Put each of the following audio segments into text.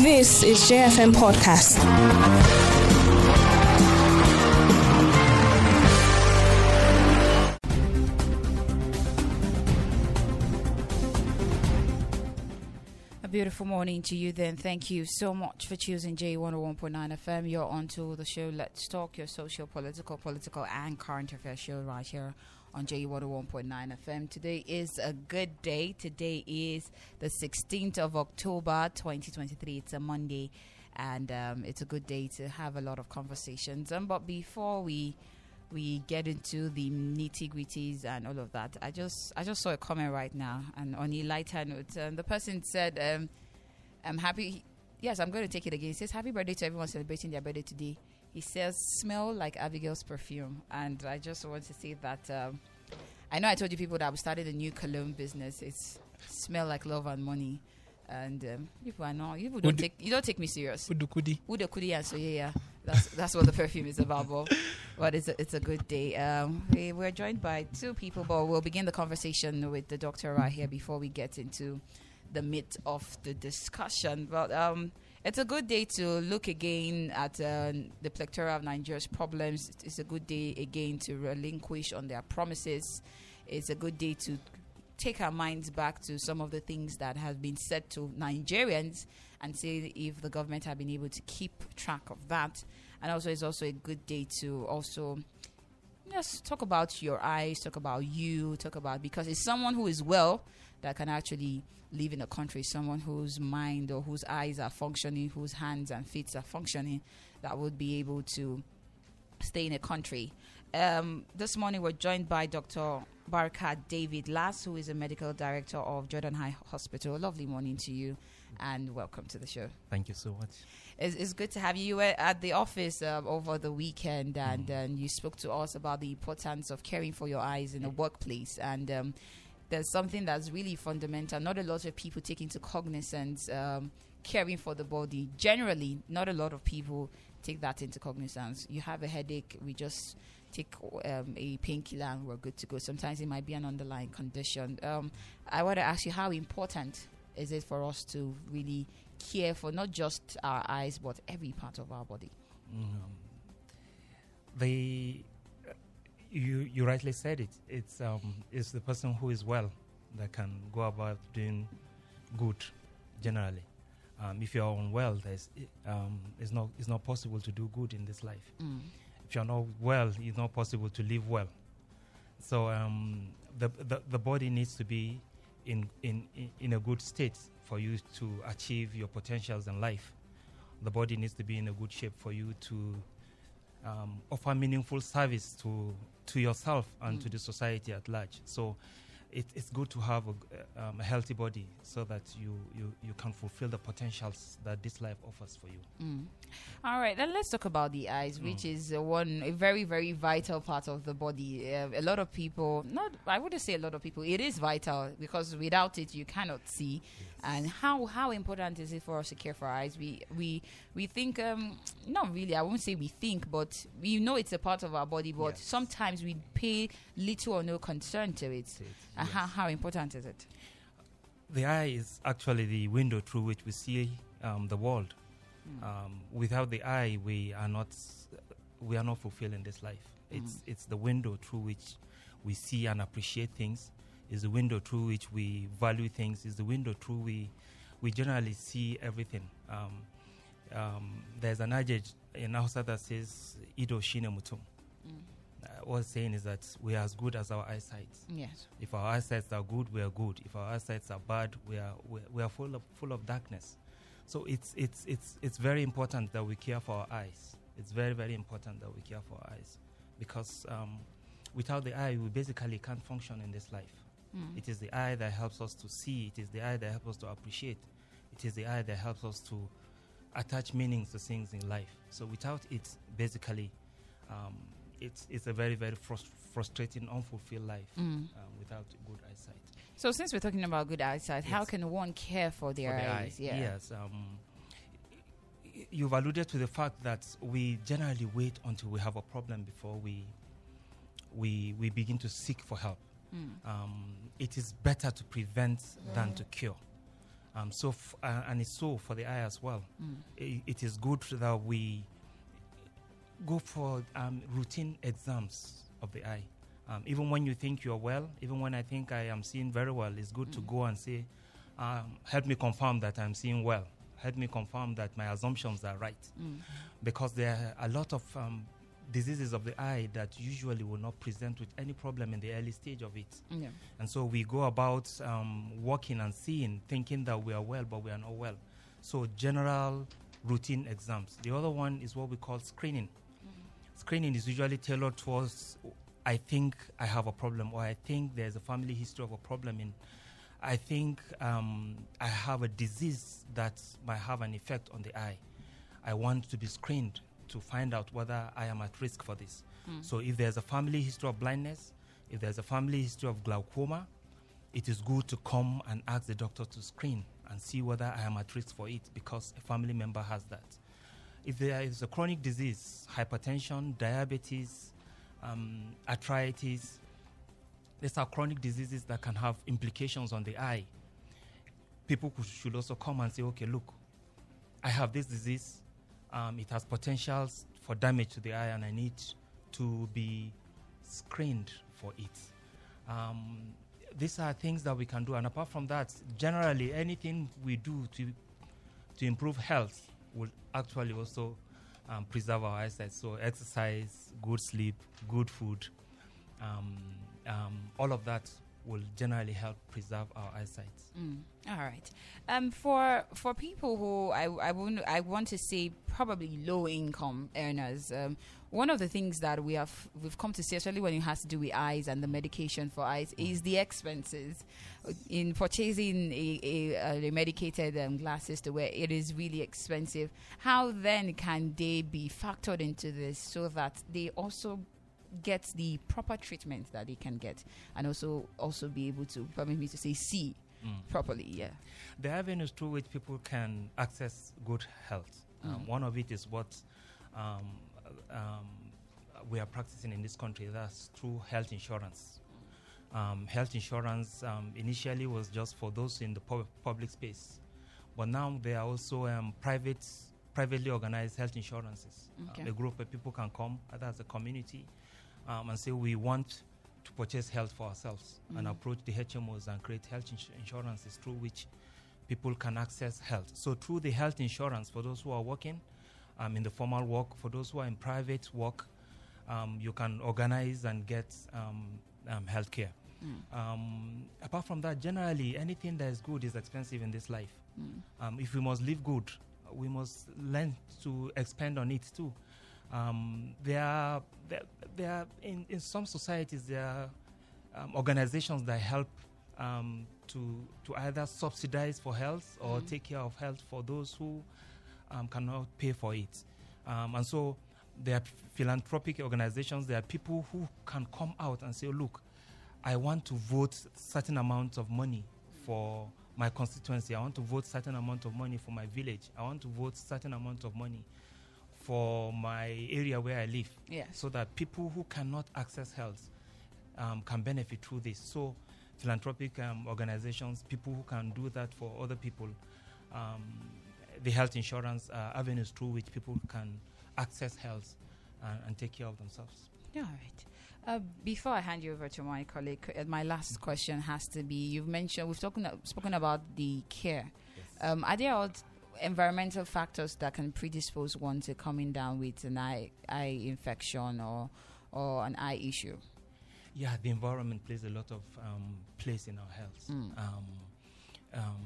This is JFM Podcast. A beautiful morning to you then. Thank you so much for choosing J101.9 FM. You're on to the show Let's Talk, your social, political, political, and current affairs show right here on J101.9 FM. Today is a good day. Today is the 16th of October 2023. It's a Monday and um, it's a good day to have a lot of conversations. Um, but before we we get into the nitty gritties and all of that. I just I just saw a comment right now, and on a lighter note, um, the person said, um, "I'm happy." Yes, I'm going to take it again. Says, "Happy birthday to everyone celebrating their birthday today." He says, "Smell like Abigail's perfume," and I just want to say that. Um, I know I told you people that we started a new cologne business. It's smell like love and money. And um, people are not. You people don't take. You don't take me serious. Kudu kudi. Uda Kudi and so yeah, yeah. That's that's what the perfume is about. But, but it's a, it's a good day. Um, we, we're joined by two people, but we'll begin the conversation with the doctor right here before we get into the meat of the discussion. But um, it's a good day to look again at uh, the plethora of Nigeria's problems. It's a good day again to relinquish on their promises. It's a good day to take our minds back to some of the things that have been said to Nigerians and see if the government have been able to keep track of that. And also, it's also a good day to also just talk about your eyes, talk about you, talk about because it's someone who is well that can actually live in a country, someone whose mind or whose eyes are functioning, whose hands and feet are functioning, that would be able to stay in a country. Um, this morning, we're joined by Dr. Barkat David Lass, who is a medical director of Jordan Eye Hospital. Lovely morning to you, and welcome to the show. Thank you so much. It's, it's good to have you. You were at the office uh, over the weekend, and Mm. um, you spoke to us about the importance of caring for your eyes in the workplace. And um, there's something that's really fundamental. Not a lot of people take into cognizance um, caring for the body. Generally, not a lot of people take that into cognizance. You have a headache, we just take um, a painkiller and we're good to go. Sometimes it might be an underlying condition. Um, I want to ask you how important is it for us to really care for not just our eyes but every part of our body? Um, the you you rightly said it. It's um it's the person who is well that can go about doing good generally. Um, if you're unwell, there's um it's not it's not possible to do good in this life. Mm. if you're not well, it's not possible to live well. So um, the, the the body needs to be in, in in- in a good state for you to achieve your potentials in life. The body needs to be in a good shape for you to um, offer meaningful service to to yourself and to Mm. the society at large. So. It, it's good to have a, um, a healthy body so that you, you, you can fulfill the potentials that this life offers for you. Mm. All right, then let's talk about the eyes, which is uh, one a very very vital part of the body. Uh, a lot of people, not I wouldn't say a lot of people, it is vital because without it you cannot see. And how how important is it for us to care for our eyes? We we we think um not really. I won't say we think, but we know it's a part of our body. But Yes. sometimes we pay little or no concern to it. It, Uh, yes. how how important is it? The eye is actually the window through which we see um, the world. Mm. Um, without the eye, we are not we are not fulfilling this life. It's it's the window through which we see and appreciate things. Is the window through which we value things. Is the window through we we generally see everything. Um, um, there's an adage in Hausa that says "Ido shine mutum." Mm. Uh, what it's saying is that we are as good as our eyesight. Yes. If our eyesights are good, we are good. If our eyesights are bad, we are we, we are full of full of darkness. So it's it's it's it's very important that we care for our eyes. It's very very important that we care for our eyes because um, without the eye, we basically can't function in this life. Mm. It is the eye that helps us to see. It is the eye that helps us to appreciate. It is the eye that helps us to attach meanings to things in life. So without it, basically, um, it's it's a very very frust- frustrating, unfulfilled life Mm. um, without good eyesight. So since we're talking about good eyesight, how can one care for their for the eye. eyes? Yeah. Yes. Um, you've alluded to the fact that we generally wait until we have a problem before we we we begin to seek for help. Mm. Um, it is better to prevent than to cure. Um, so f- uh, and it's so for the eye as well. I- it is good that we go for um, routine exams of the eye. Um, even when you think you're well, even when I think I am seeing very well, it's good to go and say, um, help me confirm that I'm seeing well. Help me confirm that my assumptions are right. Because there are a lot of um, diseases of the eye that usually will not present with any problem in the early stage of it. Yeah. And so we go about um, walking and seeing, thinking that we are well, but we are not well. So general routine exams. The other one is what we call screening. Screening is usually tailored towards, I think I have a problem, or I think there's a family history of a problem in. I think um, I have a disease that might have an effect on the eye. I want to be screened to find out whether I am at risk for this. So if there's a family history of blindness, if there's a family history of glaucoma, it is good to come and ask the doctor to screen and see whether I am at risk for it because a family member has that. If there is a chronic disease, hypertension, diabetes, um, arthritis, these are chronic diseases that can have implications on the eye. People should also come and say, okay, look, I have this disease. Um, it has potentials for damage to the eye, and I need to be screened for it. Um, these are things that we can do, and apart from that, generally anything we do to to improve health will actually also um, preserve our eyesight. So exercise, good sleep, good food, um, um, all of that will generally help preserve our eyesight. Mm. All right. Um, for for people who I I, wouldn't- I want to say probably low income earners, um, one of the things that we have we've come to see, especially when it has to do with eyes and the medication for eyes, is the expenses in purchasing a, a, a medicated um, glasses to wear. It is really expensive. How then can they be factored into this so that they also get the proper treatment that they can get and also also be able to permit me to say see properly yeah The avenues through which people can access good health. Um, Mm. One of it is what um, um, we are practicing in this country. That's through health insurance. Um, health insurance um, initially was just for those in the pub- public space, but now there are also um, private, privately organized health insurances. Okay. Um, a group of people can come, either as a community, um, and say we want to purchase health for ourselves and Mhm. approach the HMOs and create health ins- insurances through which people can access health. So through the health insurance, for those who are working um, in the formal work, for those who are in private work, um, you can organize and get um, um, health care. Mm. Um, apart from that, generally, anything that is good is expensive in this life. Mm. Um, if we must live good, we must learn to expand on it too. Um, there are, there, there are in, in some societies, there are um, organizations that help um, to, to either subsidize for health or Mm. take care of health for those who um, cannot pay for it. Um, and so there are philanthropic organizations, there are people who can come out and say, look, I want to vote certain amount of money for my constituency. I want to vote certain amount of money for my village. I want to vote certain amount of money for my area where I live yes so that people who cannot access health um, can benefit through this. So, philanthropic um, organizations, people who can do that for other people, um, the health insurance uh, avenues through which people can access health and, and take care of themselves. Yeah, all right. Uh, before I hand you over to my colleague, uh, my last question has to be: You've mentioned we've spoken spoken about the care. Um, are there environmental factors that can predispose one to coming down with an eye eye infection or or an eye issue? Yeah, the environment plays a lot of um, place in our health. Mm. Um, um,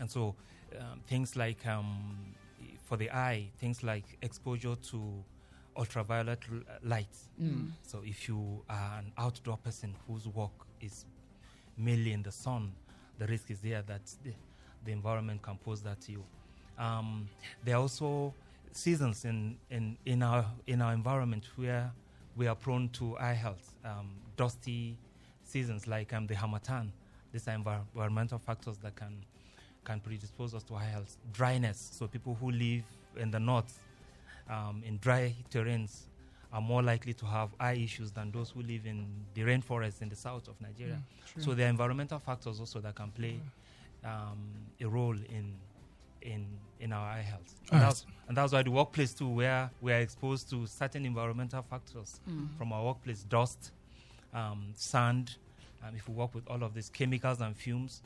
and so um, things like um, for the eye, things like exposure to ultraviolet l- light. Mm. So if you are an outdoor person whose work is mainly in the sun, the risk is there that the, the environment can pose that to you. Um, there are also seasons in, in, in our in our environment where we are prone to eye health. Um, dusty seasons like um, the Harmattan. These are envir- environmental factors that can can predispose us to eye health. Dryness. So people who live in the north, um, in dry terrains, are more likely to have eye issues than those who live in the rainforest in the south of Nigeria. So there are environmental factors also that can play um, a role in in in our eye health. And right. that's, and that's why the workplace too, where we are exposed to certain environmental factors from our workplace, dust, um, sand. Um, if we work with all of these chemicals and fumes,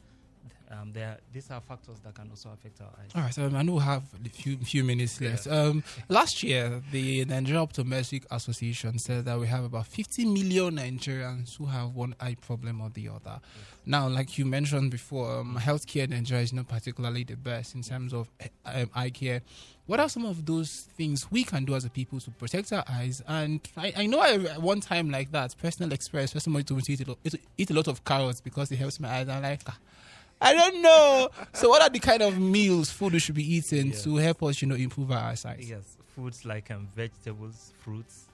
um, there these are factors that can also affect our eyes. All right, um, I know we have a few few minutes Yeah. left. Um, last year, the Nigerian Optometric Association said that we have about 50 million Nigerians who have one eye problem or the other. Now, like you mentioned before, um, healthcare in Nigeria is not particularly the best in terms of um, eye care. What are some of those things we can do as a people to protect our eyes? And I, I know I, one time like that, personal experience, first told to eat a, lot, eat a lot of carrots because it helps my eyes. I'm like, "Ah, I don't know. so, what are the kind of meals, food we should be eating Yeah. to help us, you know, improve our eyesight? Yes, foods like um, vegetables, fruits.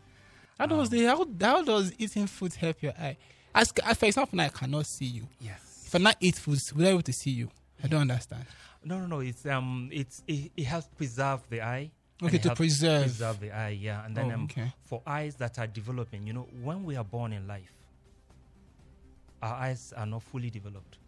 How does Um, the how, how does eating food help your eye? As, as for example, I cannot see you. Yes. If I not eat food, will I be able to see you? I don't understand. No, no, no. It's um, it's it, it helps preserve the eye. Okay, to preserve. preserve the eye. Yeah, and then Oh, um, okay. for eyes that are developing, you know, when we are born in life, our eyes are not fully developed.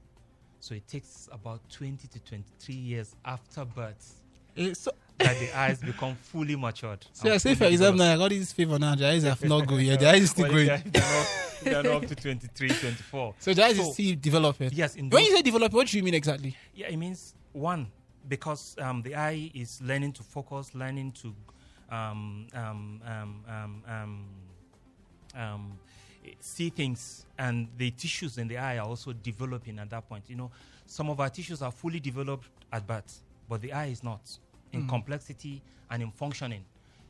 So it takes about 20 to 23 years after birth Eh, so, that the eyes become fully matured. so I say, for example, developed. I got this fever now, the eyes have not grown yet. The eyes is still Well, growing. They're, they're, not, they're not up to 23, 24. So the eyes is So- still developing. Yes, in When you say develop, what do you mean exactly? Yeah, it means one because um, the eye is learning to focus, learning to um, um, see things, and the tissues in the eye are also developing at that point. You know, some of our tissues are fully developed at birth, but the eye is not. In hmm. complexity and in functioning,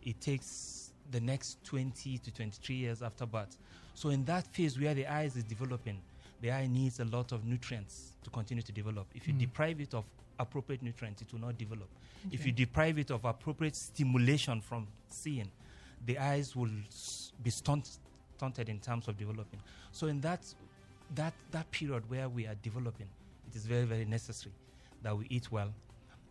it takes the next 20 to 23 years after birth. So, in that phase where the eyes is developing, the eye needs a lot of nutrients to continue to develop. If you hmm. deprive it of appropriate nutrients, it will not develop. If you deprive it of appropriate stimulation from seeing, the eyes will be stunt, stunted in terms of developing. So, in that that that period where we are developing, it is very very necessary that we eat well,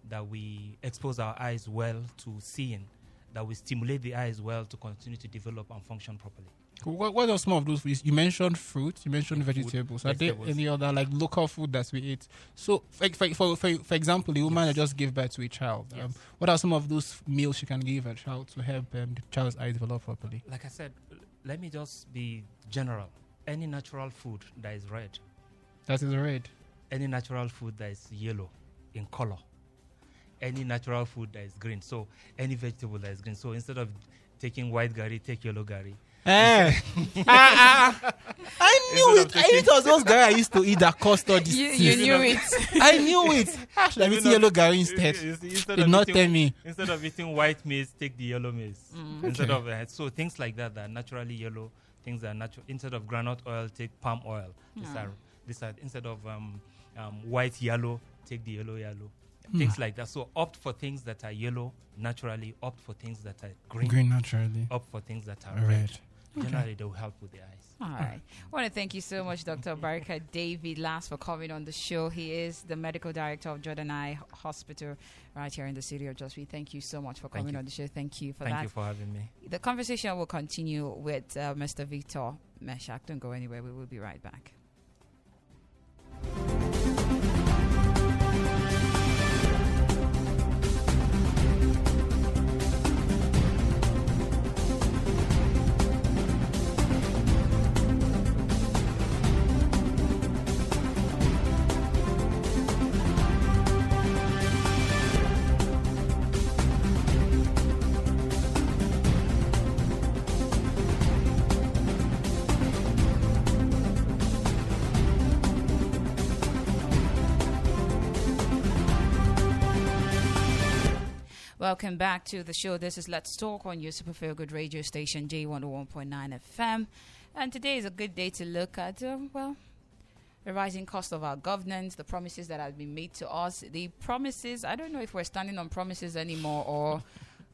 that we expose our eyes well to seeing, that we stimulate the eyes well to continue to develop and function properly. What, what are some of those foods? You mentioned fruit, you mentioned Food, vegetables. Are there any other like local food that we eat? So, for, for, for, for, example, the woman that just gave birth to a child, um, what are some of those meals she can give a child to help um, the child's eyes develop properly? Like I said, let me just be general. Any natural food that is red, That is red. any natural food that is yellow in color, any natural food that is green. So any vegetable that is green. So instead of taking white gari, take yellow gari. Eh. Ah, ah, ah. I knew it. I knew it was those guys I used to eat that caused all these You, you knew it. I knew it. Should have You eaten yellow gari instead. Instead Did of not eating- tell me. Instead of eating white maize, take the yellow maize. Instead Okay. of uh, so things like that that are naturally yellow, things that are natural. Instead of groundnut oil, take palm oil. These are these are instead of um, um, white yellow, take the yellow yellow. Hmm. Things like that. So opt for things that are yellow naturally. Opt for things that are green. Green naturally. Opt for things that are red. Red. Generally, they will help with the eyes. All right. I want to thank you so much, Dr. Barika David Last, for coming on the show. He is the medical director of Jordan Eye Hospital right here in the city of Jos. We thank you so much for coming on the show. Thank you for Thank that. you for having me. The conversation will continue with uh, Mr. Victor Meshak. Don't go anywhere. We will be right back. Welcome back to the show. This is Let's Talk on your Super Feel Good radio station, J101.9 FM. And today is a good day to look at, uh, well, the rising cost of our governance, the promises that have been made to us. The promises, I don't know if we're standing on promises anymore or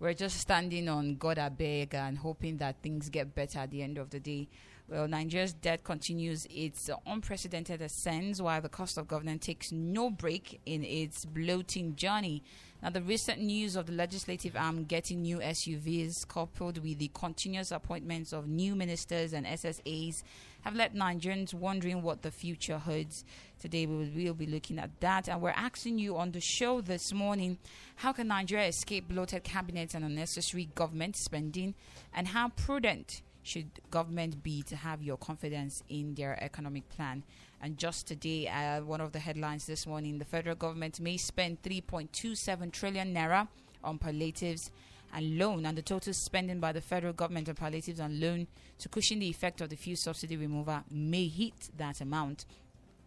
we're just standing on God I beg and hoping that things get better at the end of the day. Well, Nigeria's debt continues its unprecedented ascents while the cost of governance takes no break in its bloating journey. Now, the recent news of the legislative arm getting new SUVs, coupled with the continuous appointments of new ministers and SSAs, have led Nigerians wondering what the future holds. Today, we will be looking at that, and we're asking you on the show this morning how can Nigeria escape bloated cabinets and unnecessary government spending, and how prudent should government be to have your confidence in their economic plan? And just today, uh, one of the headlines this morning the federal government may spend 3.27 trillion naira on palliatives and loan, and the total spending by the federal government on palliatives and loan to cushion the effect of the fuel subsidy removal may hit that amount.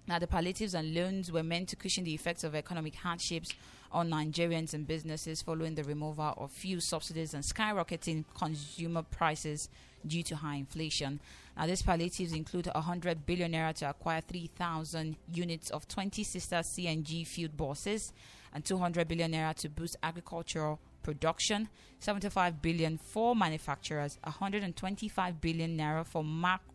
Now, the palliatives and loans were meant to cushion the effects of economic hardships on Nigerians and businesses following the removal of fuel subsidies and skyrocketing consumer prices due to high inflation. Now, these palliatives include 100 billion naira to acquire 3,000 units of 20 sister CNG fueled buses and 200 billion naira to boost agricultural production, 75 billion for manufacturers, 125 billion naira for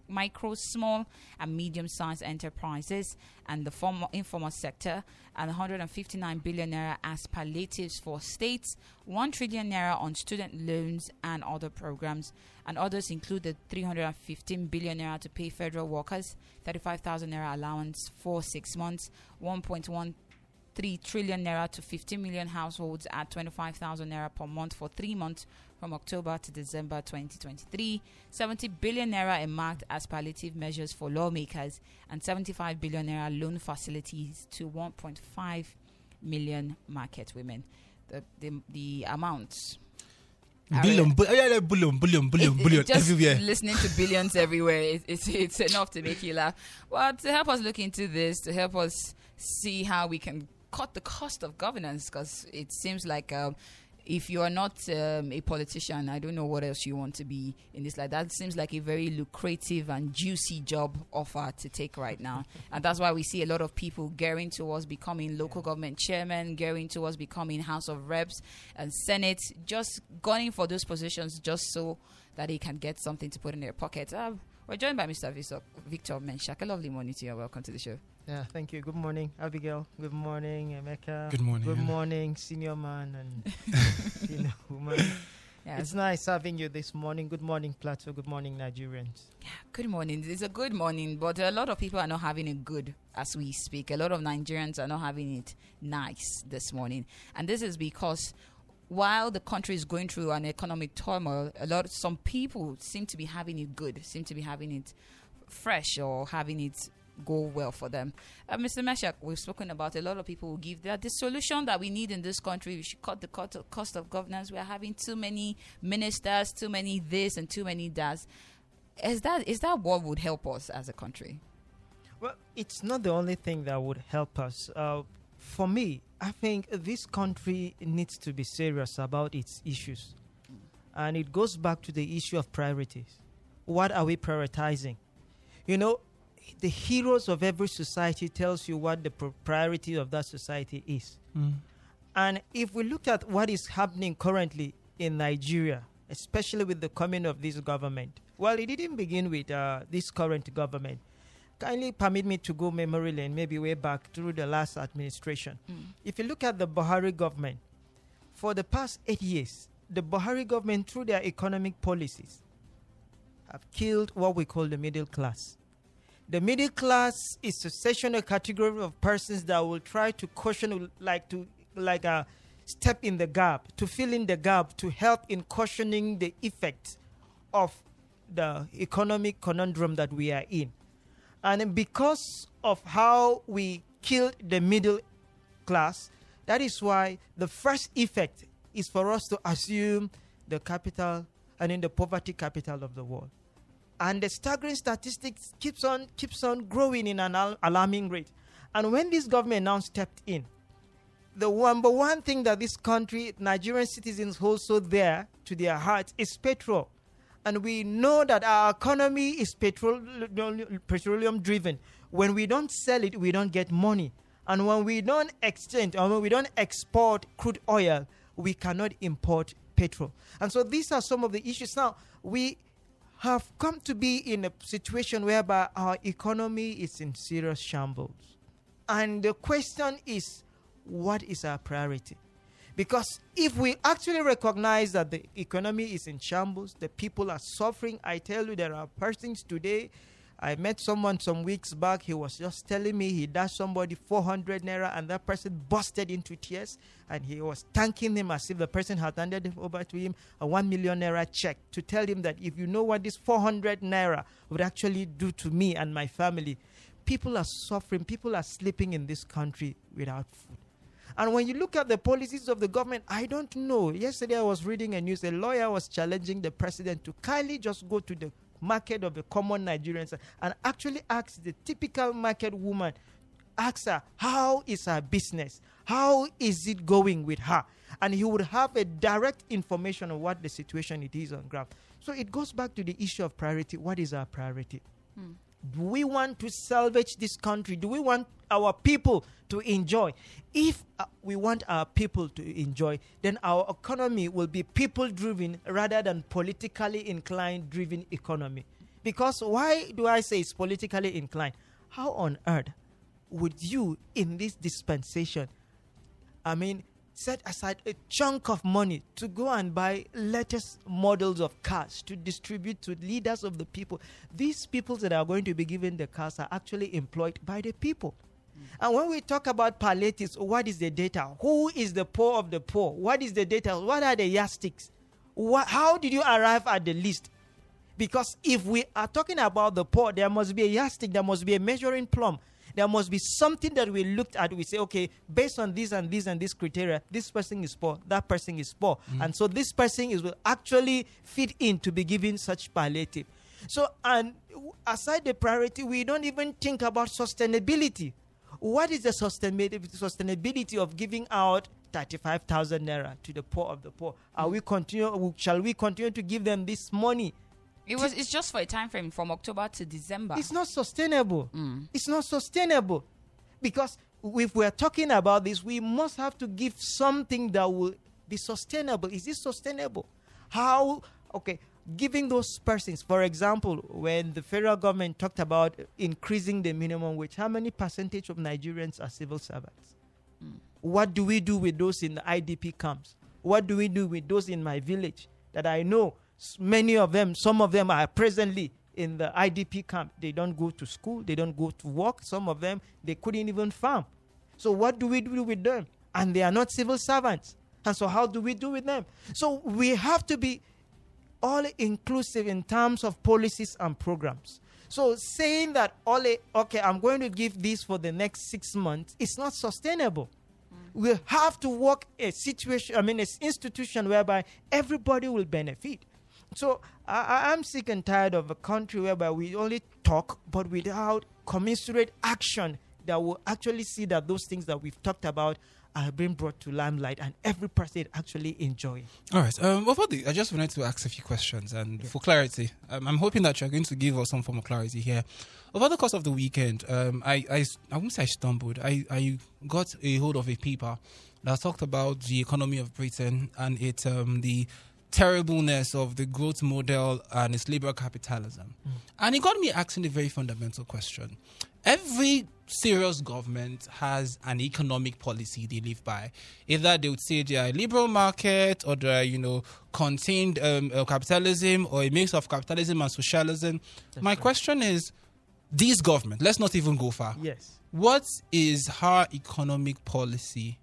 micro, small, and medium-sized enterprises and the formal, informal sector, and 159 billion naira as palliatives for states, 1 trillion naira on student loans and other programs. And others include the 315 billion naira to pay federal workers, 35,000 naira allowance for six months, 1.1 3 trillion naira to 15 million households at 25,000 naira per month for three months from October to December 2023, 70 billion naira marked as palliative measures for lawmakers, and 75 billion naira loan facilities to 1.5 million market women. The, the, the amounts. Billion, bu- yeah, billion, billion, billion, it, billion, just everywhere. Listening to billions everywhere, it, it's, it's enough to make you laugh. Well, to help us look into this, to help us see how we can cut the cost of governance because it seems like um, if you are not um, a politician, I don't know what else you want to be in this. life. that seems like a very lucrative and juicy job offer to take right now, and that's why we see a lot of people gearing towards becoming local government chairman, gearing towards becoming House of Reps and Senate, just gunning for those positions just so that they can get something to put in their pocket. Uh, we're joined by Mr. Victor Meshak. A lovely morning to you. Welcome to the show. Yeah, thank you. Good morning, Abigail. Good morning, Emeka. Good morning. Good morning, senior man and senior woman. Yeah. It's nice having you this morning. Good morning, Plateau. Good morning, Nigerians. Yeah, good morning. It's a good morning, but a lot of people are not having it good as we speak. A lot of Nigerians are not having it nice this morning. And this is because while the country is going through an economic turmoil, a lot some people seem to be having it good, seem to be having it fresh or having it go well for them. Uh, Mr. Meshak, we've spoken about a lot of people will give that the solution that we need in this country. We should cut the cost of governance. We are having too many ministers, too many this and too many that. Is that is that what would help us as a country? Well, it's not the only thing that would help us. Uh, for me, I think this country needs to be serious about its issues. And it goes back to the issue of priorities. What are we prioritizing? You know, the heroes of every society tells you what the priority of that society is. Mm. And if we look at what is happening currently in Nigeria, especially with the coming of this government, well, it didn't begin with uh, this current government. Kindly permit me to go memory lane, maybe way back through the last administration. Mm. If you look at the Buhari government, for the past eight years, the Buhari government, through their economic policies, have killed what we call the middle class. The middle class is a section, a category of persons that will try to caution, like to, like a step in the gap, to fill in the gap, to help in cushioning the effect of the economic conundrum that we are in. And because of how we killed the middle class, that is why the first effect is for us to assume the capital and in the poverty capital of the world and the staggering statistics keeps on keeps on growing in an al- alarming rate. And when this government now stepped in, the number one thing that this country, Nigerian citizens hold so dear to their hearts is petrol. And we know that our economy is petrol, petroleum driven. When we don't sell it, we don't get money. And when we don't exchange or when we don't export crude oil, we cannot import petrol. And so these are some of the issues. Now, we have come to be in a situation whereby our economy is in serious shambles. And the question is, what is our priority? Because if we actually recognize that the economy is in shambles, the people are suffering, I tell you, there are persons today. I met someone some weeks back. He was just telling me he dashed somebody 400 naira, and that person busted into tears. And he was thanking him as if the person had handed over to him a 1 million naira check to tell him that if you know what this 400 naira would actually do to me and my family, people are suffering, people are sleeping in this country without food. And when you look at the policies of the government, I don't know. Yesterday I was reading a news, a lawyer was challenging the president to kindly just go to the market of the common Nigerians and actually ask the typical market woman, ask her, how is her business? How is it going with her? And he would have a direct information of what the situation it is on ground. So it goes back to the issue of priority. What is our priority? Hmm. Do we want to salvage this country? Do we want our people to enjoy? If uh, we want our people to enjoy, then our economy will be people driven rather than politically inclined driven economy. Because why do I say it's politically inclined? How on earth would you, in this dispensation, I mean, set aside a chunk of money to go and buy latest models of cars to distribute to leaders of the people. These people that are going to be given the cars are actually employed by the people. And when we talk about palliatives, what is the data? Who is the poor of the poor? What is the data? What are the yardsticks? What, how did you arrive at the list? Because if we are talking about the poor, there must be a yardstick, there must be a measuring plumb there must be something that we looked at. We say, okay, based on this and this and this criteria, this person is poor, that person is poor. Mm-hmm. And so this person is will actually fit in to be given such palliative. So, and aside the priority, we don't even think about sustainability. What is the sustainability of giving out 35,000 naira to the poor of the poor? Are mm. we continue, shall we continue to give them this money? It was. It's just for a time frame from October to December. It's not sustainable. Mm. It's not sustainable because if we're talking about this, we must have to give something that will be sustainable. Is this sustainable? How? Okay, giving those persons, for example, when the federal government talked about increasing the minimum wage, how many percentage of Nigerians are civil servants? Mm. What do we do with those in the IDP camps? What do we do with those in my village that I know Many of them, some of them are presently in the IDP camp. They don't go to school, they don't go to work. Some of them, they couldn't even farm. So, what do we do with them? And they are not civil servants. And so, how do we do with them? So, we have to be all inclusive in terms of policies and programs. So, saying that, only, okay, I'm going to give this for the next six months, it's not sustainable. We have to work a situation, I mean, an institution whereby everybody will benefit. So I, am sick and tired of a country whereby we only talk, but without commensurate action that will actually see that those things that we've talked about are being brought to limelight and every person actually enjoy. All right. Um, the, I just wanted to ask a few questions and for clarity, um, I'm hoping that you're going to give us some form of clarity here. Over the course of the weekend, um, I, I, I won't say I stumbled. I, I got a hold of a paper that talked about the economy of Britain and it um, the terribleness of the growth model and its liberal capitalism. Mm. And it got me asking a very fundamental question. Every serious government has an economic policy they live by. Either they would say they are a liberal market or they are, you know, contained um, uh, capitalism or a mix of capitalism and socialism. That's My right. question is, this government, let's not even go far. Yes. What is her economic policy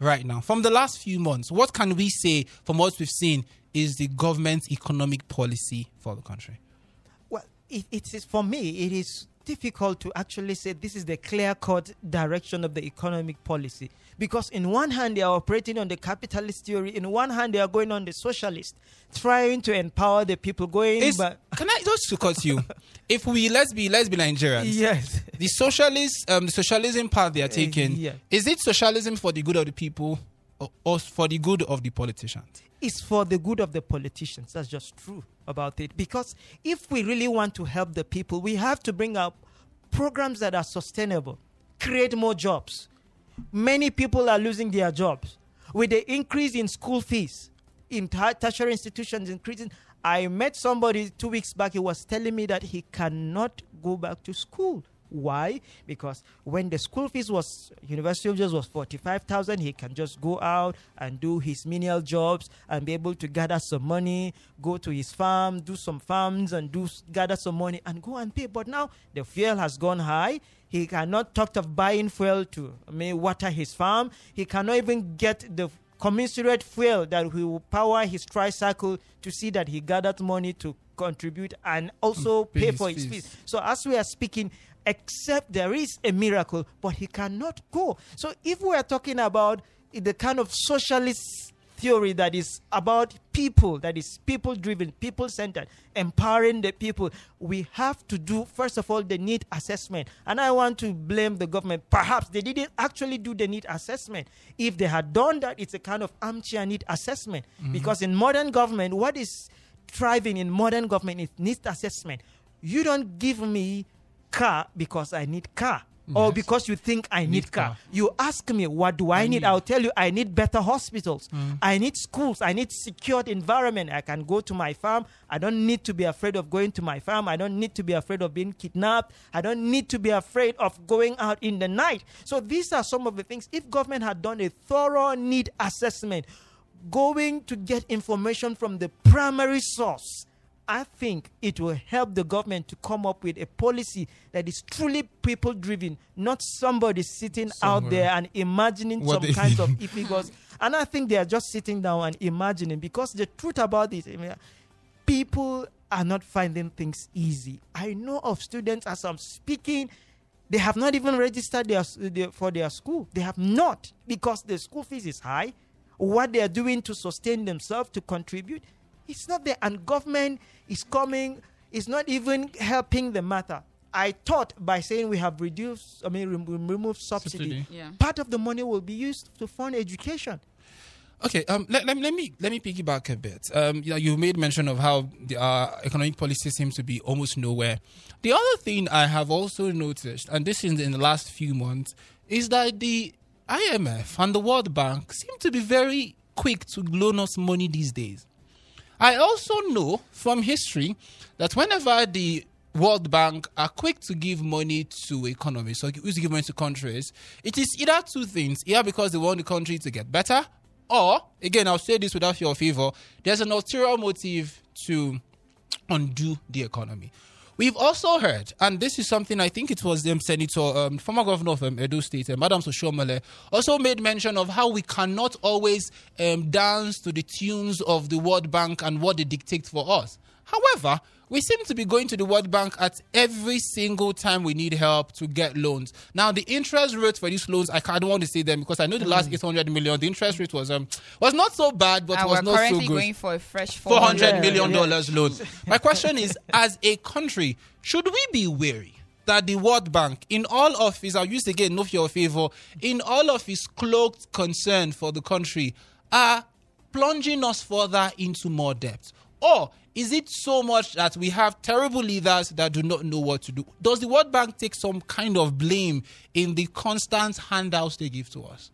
right now? From the last few months, what can we say from what we've seen is the government's economic policy for the country? Well, it, it is for me. It is difficult to actually say this is the clear cut direction of the economic policy. Because in one hand they are operating on the capitalist theory in one hand they are going on the socialist trying to empower the people going is, can i just to cut you? If we let's be let's be nigerians. Yes. The socialist um the socialism path they are eh, taking uh, yeah. is it socialism for the good of the people or for the good of the politicians it's for the good of the politicians. That's just true about it. Because if we really want to help the people, we have to bring up programs that are sustainable, create more jobs. Many people are losing their jobs. With the increase in school fees, in tertiary institutions increasing, I met somebody two weeks back. He was telling me that he cannot go back to school Why? Because when the school fees was University of Jos was forty five thousand, he can just go out and do his menial jobs and be able to gather some money, go to his farm, do some farms and do gather some money and go and pay. But now the fuel has gone high. He cannot talk of buying fuel to I mean, water his farm. He cannot even get the commensurate fuel that will power his tricycle to see that he gathered money to contribute and also mm, pay pay his for his fees. fees. So as we are speaking, except there is a miracle, but he cannot go. So if we are talking about the kind of socialist theory that is about people, that is people driven, people centered, empowering the people, we have to do, first of all, the need assessment. And I want to blame the government. Perhaps they didn't actually do the need assessment. If they had done that, it's a kind of armchair need assessment. Mm-hmm. Because in modern government, what is thriving in modern government is need assessment. You don't give me car because I need car. Or Yes. because you think I need, Need car. car. You ask me, what do I, I need? need. I'll tell you, I need better hospitals. Mm. I need schools. I need secured environment. I can go to my farm. I don't need to be afraid of going to my farm. I don't need to be afraid of being kidnapped. I don't need to be afraid of going out in the night. So these are some of the things. If government had done a thorough need assessment, going to get information from the primary source, I think it will help the government to come up with a policy that is truly people driven, not somebody sitting out there and imagining What some kinds of figures. And I think they are just sitting down and imagining because the truth about this, I mean, people are not finding things easy. I know of students as I'm speaking, they have not even registered their, their, for their school. They have not because the school fees is high. What they are doing to sustain themselves, to contribute, it's not there. And government is coming, it's not even helping the matter. I thought by saying we have reduced, I mean, rem- removed subsidy, Subsidy. Yeah. part of the money will be used to fund education. Okay, um, let, let, me- let me let me piggyback a bit. Um, you, know, you made mention of how the uh, economic policy seems to be almost nowhere. The other thing I have also noticed, and this is in the last few months, is that the IMF and the World Bank seem to be very quick to loan us money these days. I also know from history that whenever the World Bank are quick to give money to economies, so who's give money to countries, it is either two things: either because they want the country to get better, or again, I'll say this without fear or favor, there's an ulterior motive to undo the economy. We've also heard, and this is something I think it was um, Senator, um, former governor of um, Edo State, uh, Adams Oshiomhole, also made mention of how we cannot always um, dance to the tunes of the World Bank and what they dictate for us. However, we seem to be going to the World Bank at every single time we need help to get loans. Now, the interest rate for these loans, I, I don't want to say them because I know the last 800 million, the interest rate was um was not so bad, but and was we're not so currently good going for a fresh four hundred Yeah, million yeah. dollars loan. My question is, as a country, should we be wary that the World Bank, in all of his, I'll use again, no fear or favor, in all of his cloaked concern for the country, are plunging us further into more debt? Or is it so much that we have terrible leaders that do not know what to do? Does the World Bank take some kind of blame in the constant handouts they give to us?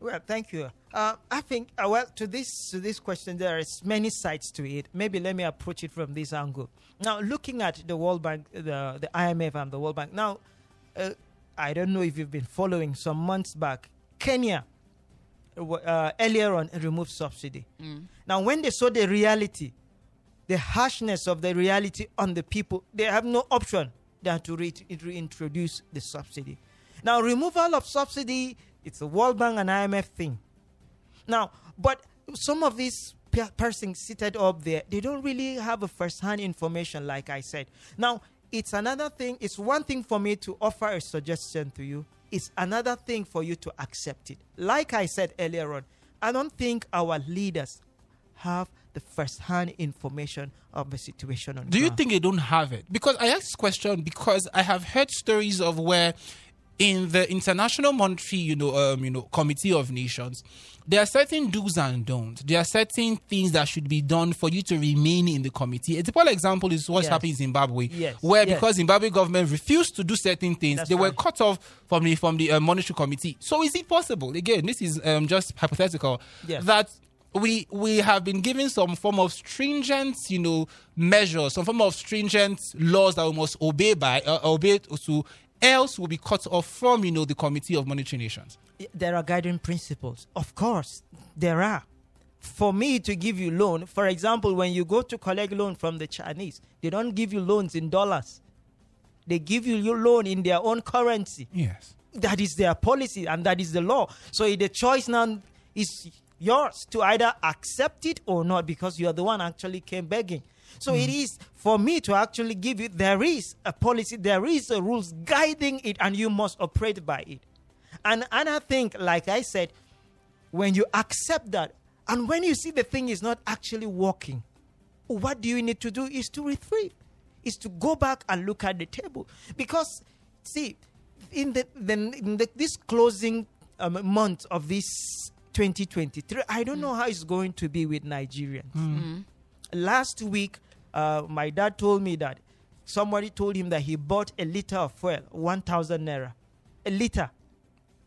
Well, thank you. Uh, I think, uh, well, to this to this question, there is many sides to it. Maybe let me approach it from this angle. Now, looking at the World Bank, the the IMF and the World Bank. Now, uh, I don't know if you've been following. Some months back, Kenya uh, earlier on removed subsidy. Now, when they saw the reality, the harshness of the reality on the people, they have no option than to re- reintroduce the subsidy. Now, removal of subsidy, it's a World Bank and IMF thing. Now, but some of these pe- persons seated up there, they don't really have a first-hand information, like I said. Now, it's another thing. It's one thing for me to offer a suggestion to you. It's another thing for you to accept it. Like I said earlier on, I don't think our leaders have the first-hand information of the situation on Do you think they don't have it? Because I ask this question because I have heard stories of where in the International Monetary, you know, um, you know, Committee of Nations, there are certain do's and don'ts. There are certain things that should be done for you to remain in the committee. A typical example is what's Yes. happening in Zimbabwe, Yes. where Yes. because Zimbabwe government refused to do certain things, That's they were cut off from the from the uh, monetary committee. So is it possible? Again, this is um, just hypothetical that we we have been given some form of stringent, you know, measures, some form of stringent laws that we must obey by uh, obey to, else we'll be cut off from, you know, the Committee of Monetary Nations. there are guiding principles. Of course, there are. For me to give you loan, for example, when you go to collect loan from the Chinese, they don't give you loans in dollars. They give you your loan in their own currency. Yes. That is their policy and that is the law. So the choice now is yours to either accept it or not because you are the one actually came begging. So it hmm. is for me to actually give you there is a policy, there is a rules guiding it and you must operate by it. And and I think, like I said, when you accept that, and when you see the thing is not actually working, what do you need to do is to retrieve, is to go back and look at the table. Because, see, in the, the, in the this closing um, month of this 2023, I don't hmm. know how it's going to be with Nigerians. Hmm. Last week, uh, my dad told me that somebody told him that he bought a liter of fuel, 1,000 naira. A liter.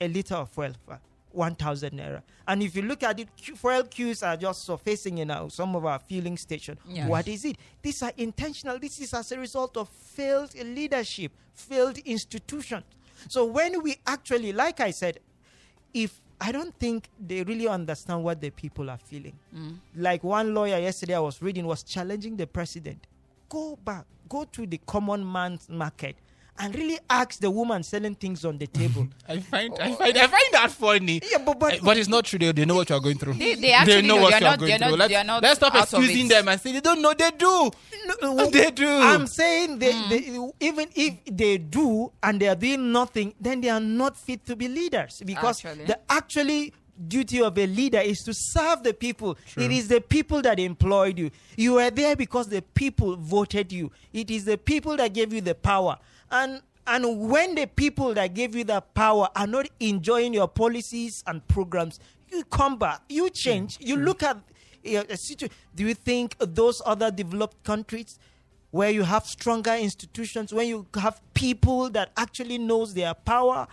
A liter of fuel for 1000 naira. And if you look at it fuel queues are just surfacing in our, some of our filling stations Yes. what is it? These are intentional. This is as a result of failed leadership failed institutions. So when we actually like i said if i don't think they really understand what the people are feeling. Mm. Like one lawyer yesterday i was reading was challenging the president. Go back go to the common man's market and really ask the woman selling things on the table I find I find I find that funny. Yeah, but- but- Uh, but it's not true. They, they know what you are going through. They- they actually know. what They're you are not- going through. not- let's, not let's stop excusing them and say they don't know. They do. No, they do. I'm saying they, Hmm. they, even if they do and they are doing nothing, then they are not fit to be leaders because Actually. the actually duty of a leader is to serve the people. It is the people that employed you. You are there because the people voted you. It is the people that gave you the power. And and when the people that gave you the power are not enjoying your policies and programs, you come back, you change, you look at uh, a situ- Do you think those other developed countries where you have stronger institutions, when you have people that actually knows their power,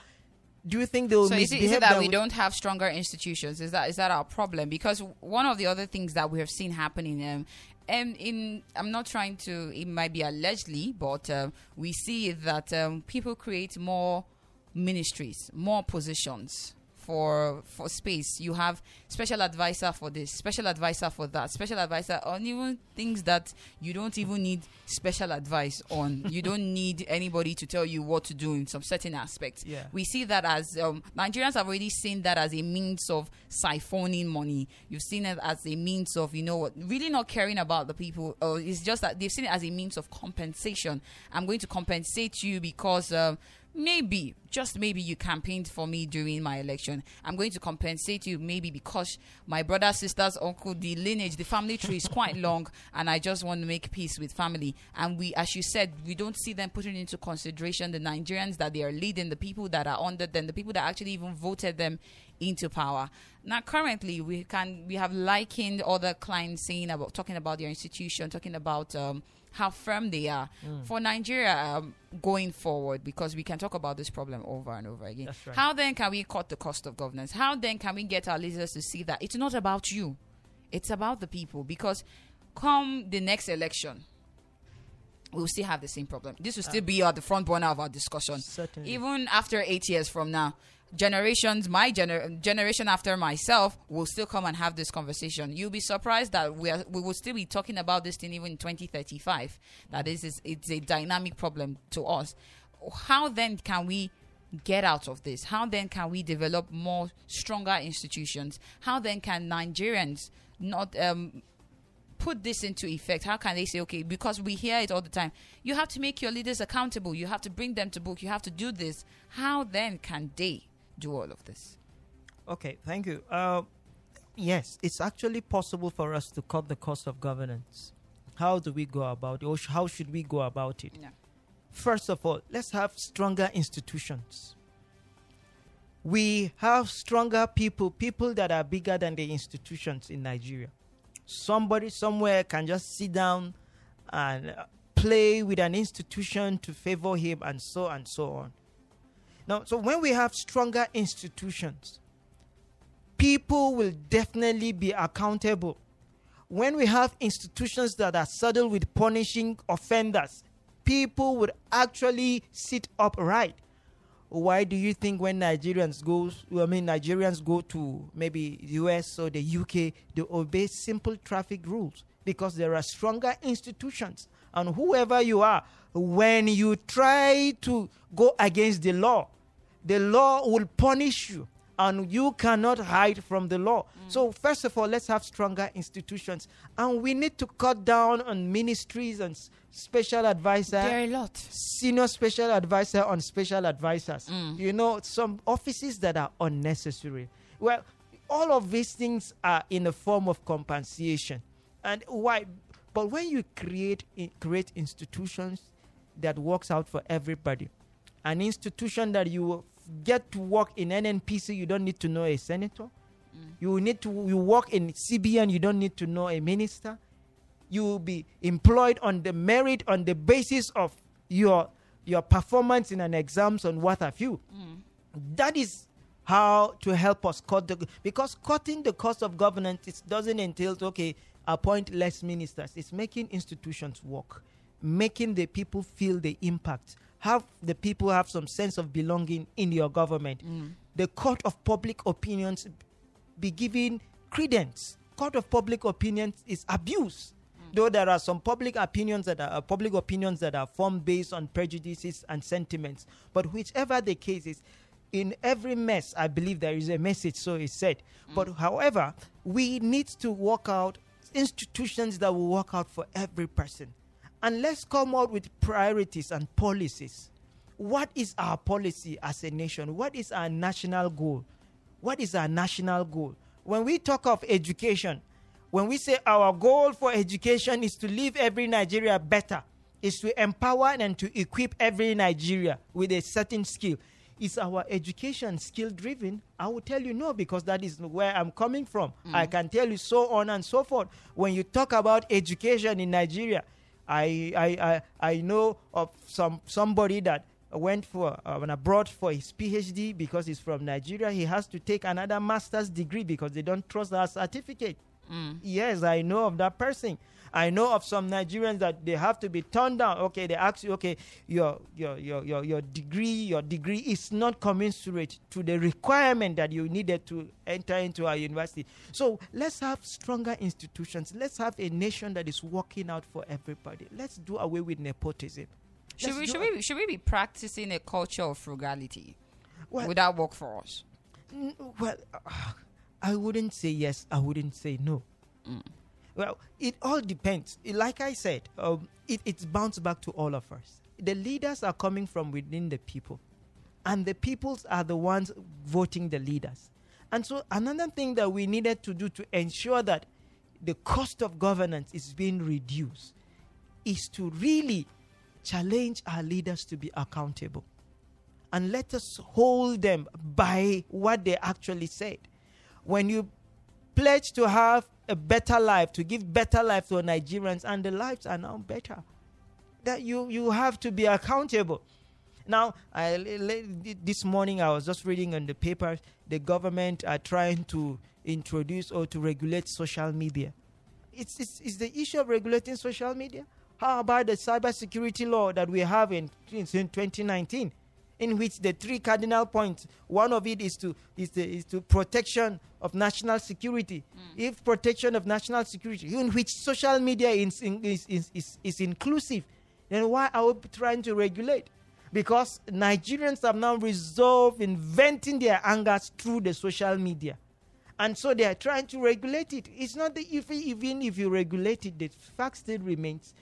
do you think they will So is it, is it that we way? don't have stronger institutions? Is that is that our problem? Because one of the other things that we have seen happening, um, and in I'm not trying to, it might be allegedly, but um, we see that um, people create more ministries, more positions for for space. You have special advisor for this, special advisor for that, special advisor on even things that you don't even need special advice on. you don't need anybody to tell you what to do in some certain aspects. Yeah. We see that as um, Nigerians have already seen that as a means of siphoning money. You've seen it as a means of, you know what, really not caring about the people. Or it's just that they've seen it as a means of compensation. I'm going to compensate you because um, maybe, just maybe, you campaigned for me during my election. I'm going to compensate you maybe because my brother, sisters, uncle, the lineage, the family tree is quite long, and I just want to make peace with family. And we, as you said, we don't see them putting into consideration the Nigerians that they are leading, the people that are under them, the people that actually even voted them into power. Now, currently, we can we have likened other clients saying about talking about their institution, talking about um, how firm they are for Nigeria um, going forward, because we can talk about this problem over and over again. Right. How then can we cut the cost of governance? How then can we get our leaders to see that it's not about you, it's about the people? Because come the next election, we'll still have the same problem. This will still be at the front burner of our discussion. Certainly. Even after eight years from now, generations, my gener- generation after myself, will still come and have this conversation. You'll be surprised that we are, we will still be talking about this thing even in 2035. That is, is it's a dynamic problem to us. How then can we? Get out of this. How then can we develop more stronger institutions? How then can Nigerians not um, put this into effect? How can they say, okay, because we hear it all the time, you have to make your leaders accountable, you have to bring them to book, you have to do this. How then can they do all of this? Okay, thank you. Uh, yes, it's actually possible for us to cut the cost of governance. How do we go about it, or sh- how should we go about it? Yeah. First of all, let's have stronger institutions. We have stronger people, people that are bigger than the institutions in Nigeria. Somebody somewhere can just sit down and uh, play with an institution to favor him, and so and so on. Now, so when we have stronger institutions, people will definitely be accountable. When we have institutions that are saddled with punishing offenders, people would actually sit upright. Why do you think when Nigerians go, I mean Nigerians go to maybe the US or the UK, they obey simple traffic rules because there are stronger institutions. And whoever you are, when you try to go against the law, the law will punish you and you cannot hide from the law. Mm. So, first of all, let's have stronger institutions. And we need to cut down on ministries and special advisor. There are a lot. Senior special advisor on special advisors. Mm. You know, some offices that are unnecessary. Well, all of these things are in a form of compensation. And why? But when you create create institutions that works out for everybody, an institution that you get to work in NNPC, you don't need to know a senator. Mm. You need to you work in CBN, you don't need to know a minister. You will be employed on the merit on the basis of your your performance in an exams and what have you. Mm. That is how to help us cut the because cutting the cost of governance it doesn't entail okay appoint less ministers. It's making institutions work, making the people feel the impact have the people have some sense of belonging in your government. Mm. The court of public opinions be given credence. Court of public opinions is abuse. Mm. Though there are some public opinions that are uh, public opinions that are formed based on prejudices and sentiments, but whichever the case is, in every mess, I believe there is a message. So it's said. Mm. But however, we need to work out institutions that will work out for every person and let's come out with priorities and policies. What is our policy as a nation? What is our national goal? What is our national goal? When we talk of education, when we say our goal for education is to leave every Nigeria better, is to empower and to equip every Nigeria with a certain skill. Is our education skill driven? I will tell you no, because that is where I'm coming from. Mm. I can tell you so on and so forth. When you talk about education in Nigeria, I, I, I, I know of some somebody that went for uh, abroad for his PhD because he's from Nigeria. He has to take another master's degree because they don't trust our certificate. Mm. Yes, I know of that person. I know of some Nigerians that they have to be turned down. Okay, they ask you, okay, your your your your, your degree, your degree is not commensurate to the requirement that you needed to enter into our university. So let's have stronger institutions. Let's have a nation that is working out for everybody. Let's do away with nepotism. Should we, should, we, should we be practicing a culture of frugality? Well, Would that work for us? N- well, uh, I wouldn't say yes. I wouldn't say no. Mm. Well, it all depends. Like I said, um, it, it's bounced back to all of us. The leaders are coming from within the people, and the peoples are the ones voting the leaders. And so, another thing that we needed to do to ensure that the cost of governance is being reduced is to really challenge our leaders to be accountable and let us hold them by what they actually said. When you pledge to have a better life, to give better life to Nigerians, and the lives are now better. That you you have to be accountable. Now, I, this morning I was just reading on the paper the government are trying to introduce or to regulate social media. It's, it's, it's the issue of regulating social media. How about the cybersecurity law that we have in, in 2019? In which the three cardinal points, one of it is to is the is to protection of national security. Mm. If protection of national security, in which social media is, is, is, is, is inclusive, then why are we trying to regulate? Because Nigerians have now resolved in venting their angers through the social media. And so they are trying to regulate it. It's not that if, even if you regulate it, the fact still remains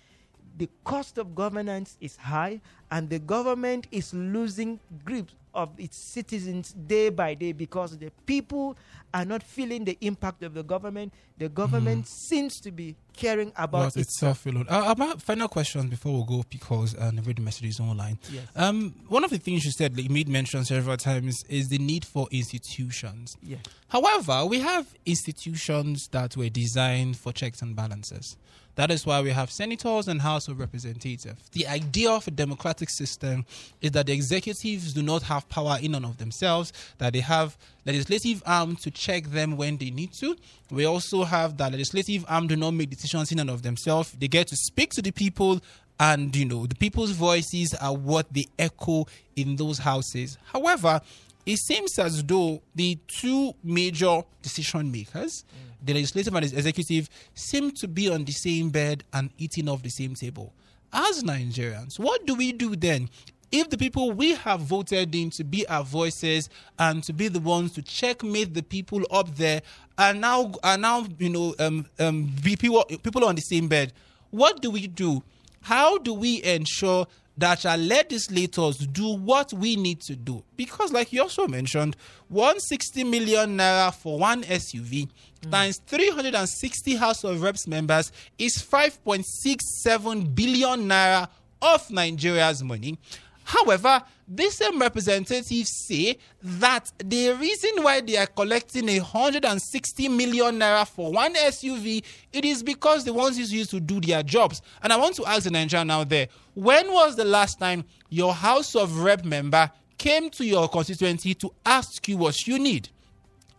the cost of governance is high and the government is losing grip of its citizens day by day because the people are not feeling the impact of the government. The government mm. seems to be caring about itself. alone. Uh, about final question before we go because uh, I read the messages online. Yes. Um, one of the things you said, like, you made mention several times, is the need for institutions. Yeah. However, we have institutions that were designed for checks and balances That is why we have senators and House of Representatives. The idea of a democratic system is that the executives do not have power in and of themselves, that they have legislative arm to check them when they need to. We also have that legislative arm do not make decisions in and of themselves. They get to speak to the people and you know the people's voices are what they echo in those houses. However, it seems as though the two major decision makers, mm. the legislative and the executive, seem to be on the same bed and eating off the same table. As Nigerians, what do we do then? If the people we have voted in to be our voices and to be the ones to checkmate the people up there are now are now you know um, um, people people on the same bed, what do we do? How do we ensure that our legislators do what we need to do. Because, like you also mentioned, 160 million naira for one SUV mm. times 360 House of Reps members is 5.67 billion naira of Nigeria's money. However, these same representatives say that the reason why they are collecting 160 million naira for one SUV, it is because they want used to do their jobs. And I want to ask the Nigerian now there, when was the last time your House of Rep member came to your constituency to ask you what you need?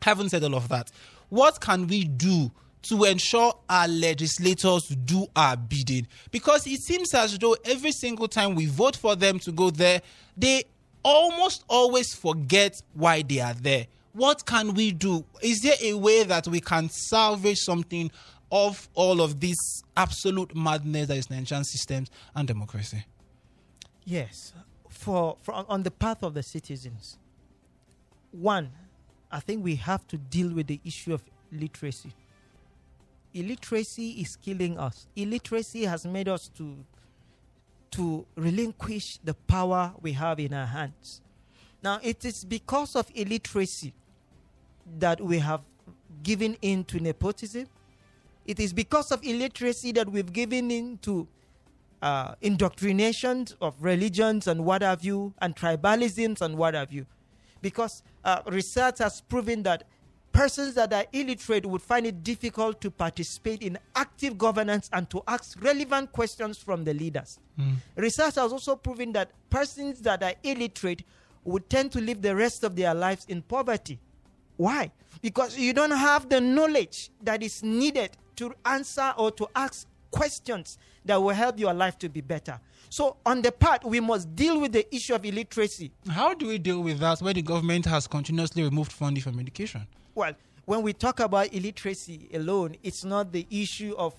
Haven't said all of that. What can we do to ensure our legislators do our bidding because it seems as though every single time we vote for them to go there, they almost always forget why they are there. What can we do? Is there a way that we can salvage something of all of this absolute madness that is Nigerian systems and democracy? Yes, for, for on the path of the citizens. One, I think we have to deal with the issue of literacy illiteracy is killing us. Illiteracy has made us to to relinquish the power we have in our hands. Now it is because of illiteracy that we have given in to nepotism. It is because of illiteracy that we've given in to uh, indoctrination of religions and what have you, and tribalisms and what have you. Because uh, research has proven that persons that are illiterate would find it difficult to participate in active governance and to ask relevant questions from the leaders. Mm. Research has also proven that persons that are illiterate would tend to live the rest of their lives in poverty. Why? Because you don't have the knowledge that is needed to answer or to ask questions that will help your life to be better. So, on the part, we must deal with the issue of illiteracy. How do we deal with that when the government has continuously removed funding from education? Well, when we talk about illiteracy alone, it's not the issue of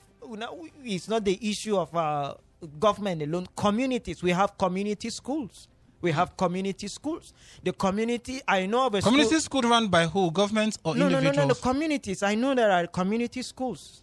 it's not the issue of uh, government alone. Communities, we have community schools. We have community schools. The community, I know of a community school, school run by who? Government or no, individuals? No, no, no, no. Communities. I know there are community schools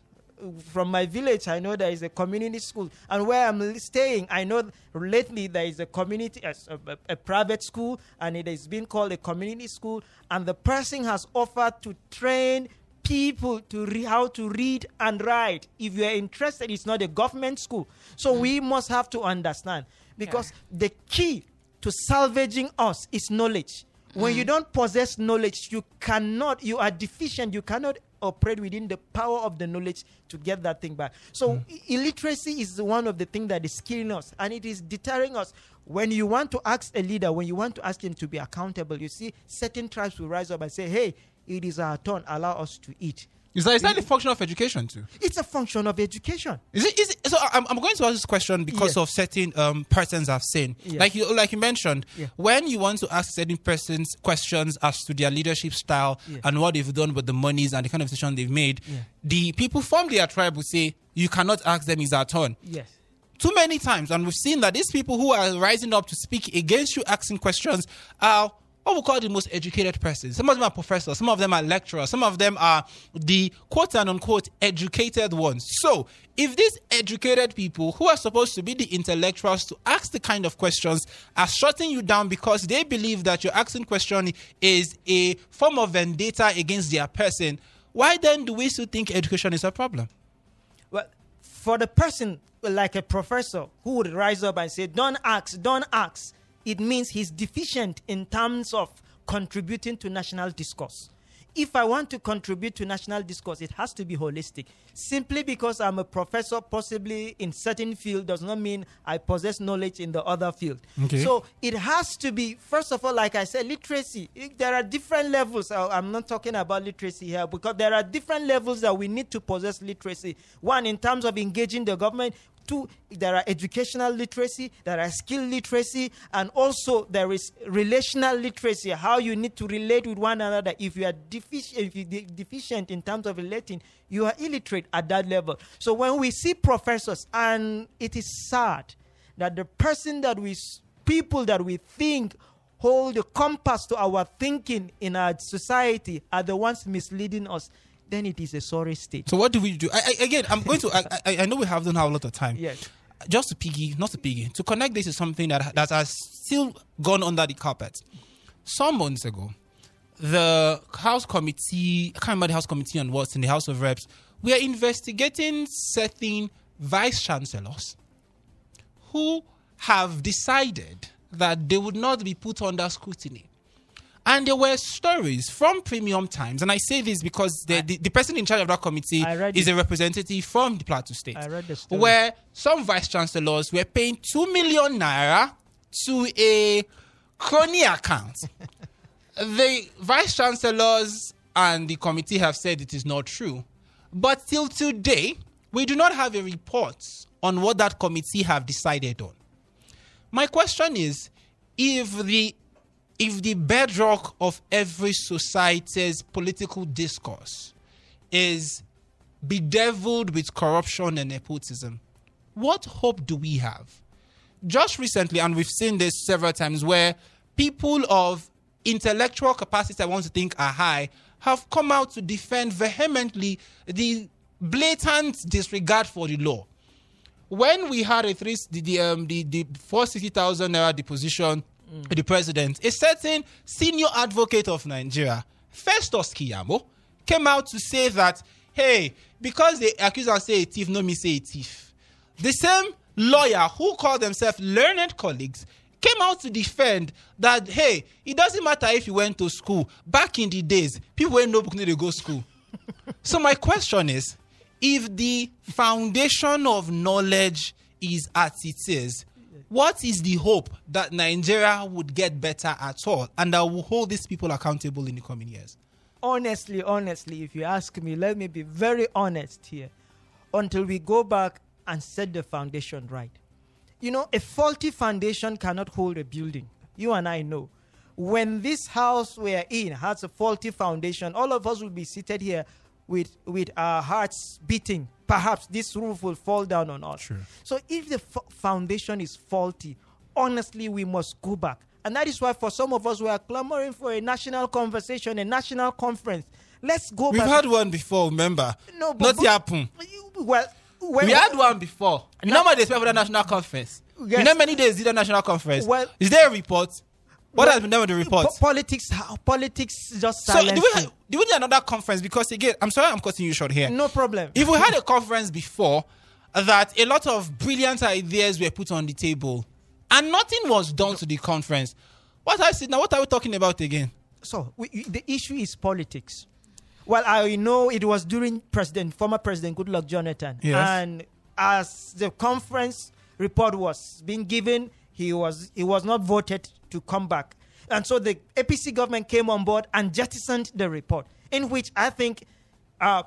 from my village, I know there is a community school, and where I'm staying, I know lately there is a community, a, a, a private school, and it has been called a community school, and the person has offered to train people to re- how to read and write. If you are interested, it's not a government school, so mm. we must have to understand because yeah. the key to salvaging us is knowledge. When mm. you don't possess knowledge, you cannot, you are deficient, you cannot operate within the power of the knowledge to get that thing back. So mm. illiteracy is one of the things that is killing us and it is deterring us. When you want to ask a leader, when you want to ask him to be accountable, you see certain tribes will rise up and say, Hey, it is our turn, allow us to eat. Is that, is that a function of education too? It's a function of education. Is it? Is it so I'm, I'm going to ask this question because yes. of certain um, persons I've seen. Yes. Like you, like you mentioned, yeah. when you want to ask certain persons questions as to their leadership style yeah. and what they've done with the monies and the kind of decision they've made, yeah. the people from their tribe will say you cannot ask them. Is our turn? Yes too many times, and we've seen that these people who are rising up to speak against you asking questions are what we call the most educated persons. Some of them are professors, some of them are lecturers, some of them are the quote and unquote educated ones. So, if these educated people who are supposed to be the intellectuals to ask the kind of questions are shutting you down because they believe that your asking question is a form of vendetta against their person, why then do we still think education is a problem? Well, for the person like a professor who would rise up and say, Don't ask, don't ask it means he's deficient in terms of contributing to national discourse. if I want to contribute to national discourse, it has to be holistic. Simply because I'm a professor, possibly in certain field, does not mean I possess knowledge in the other field. Okay. So it has to be, first of all, like I said, literacy. There are different levels. I'm not talking about literacy here because there are different levels that we need to possess literacy. One, in terms of engaging the government. Two, there are educational literacy, there are skill literacy, and also there is relational literacy. How you need to relate with one another. If you are deficient, if you're de- deficient in terms of relating, you are illiterate at that level. So when we see professors, and it is sad that the person that we, people that we think hold the compass to our thinking in our society are the ones misleading us, then it is a sorry state. So what do we do? I, I, again, I'm going to. I, I, I know we have don't have a lot of time. Yes. Just to piggy, not to piggy, to connect this is something that that has still gone under the carpet. Some months ago, the House Committee, I can't remember the House Committee on what's in the House of Reps, we are investigating certain vice chancellors who have decided that they would not be put under scrutiny. And there were stories from Premium Times, and I say this because the, the, the person in charge of that committee is it. a representative from the Plateau State. I read the story. Where some vice chancellors were paying 2 million naira to a crony account. the vice chancellors and the committee have said it is not true. But till today, we do not have a report on what that committee have decided on. My question is if the if the bedrock of every society's political discourse is bedeviled with corruption and nepotism, what hope do we have? Just recently, and we've seen this several times, where people of intellectual capacity I want to think are high have come out to defend vehemently the blatant disregard for the law when we had a three the the, um, the, the four sixty thousand naira deposition to the president, a certain senior advocate of Nigeria, Festus Keyamo, came out to say that hey, because they accuse and say a thief, no me say a thief. The same lawyer who called themselves learned colleagues came out to defend that hey, it doesn't matter if you went to school. Back in the days, people ain't no book need to go school. So my question is, if the foundation of knowledge is at it is, what is the hope that Nigeria would get better at all and that will hold these people accountable in the coming years? honestly, honestly, if you ask me, let me be very honest here. Until we go back and set the foundation right. You know, a faulty foundation cannot hold a building. You and I know. When this house we're in has a faulty foundation, all of us will be seated here with, with our hearts beating. Perhaps this roof will fall down on us. Sure. So if the f- foundation is faulty, honestly, we must go back. And that is why, for some of us, we are clamoring for a national conversation, a national conference. Let's go We've back. had one before, remember? no, but, Not happen. You- Well, We had one before. You No. know how many days we have for the national conference? You know how many days did the national conference? Well- is there a report? What has been done with the report? po- politics, politics just so do we, ha- do we need another conference? Because again, I'm sorry I'm cutting you short here. no problem. If we had a conference before that a lot of brilliant ideas were put on the table and nothing was done to the conference, what I said now, what are we talking about again? so we, the issue is politics. Well, I know it was during President, former President Goodluck Jonathan, Yes. and as the conference report was being given, he was he was not voted to come back, and so the APC government came on board and jettisoned the report, in which I think uh,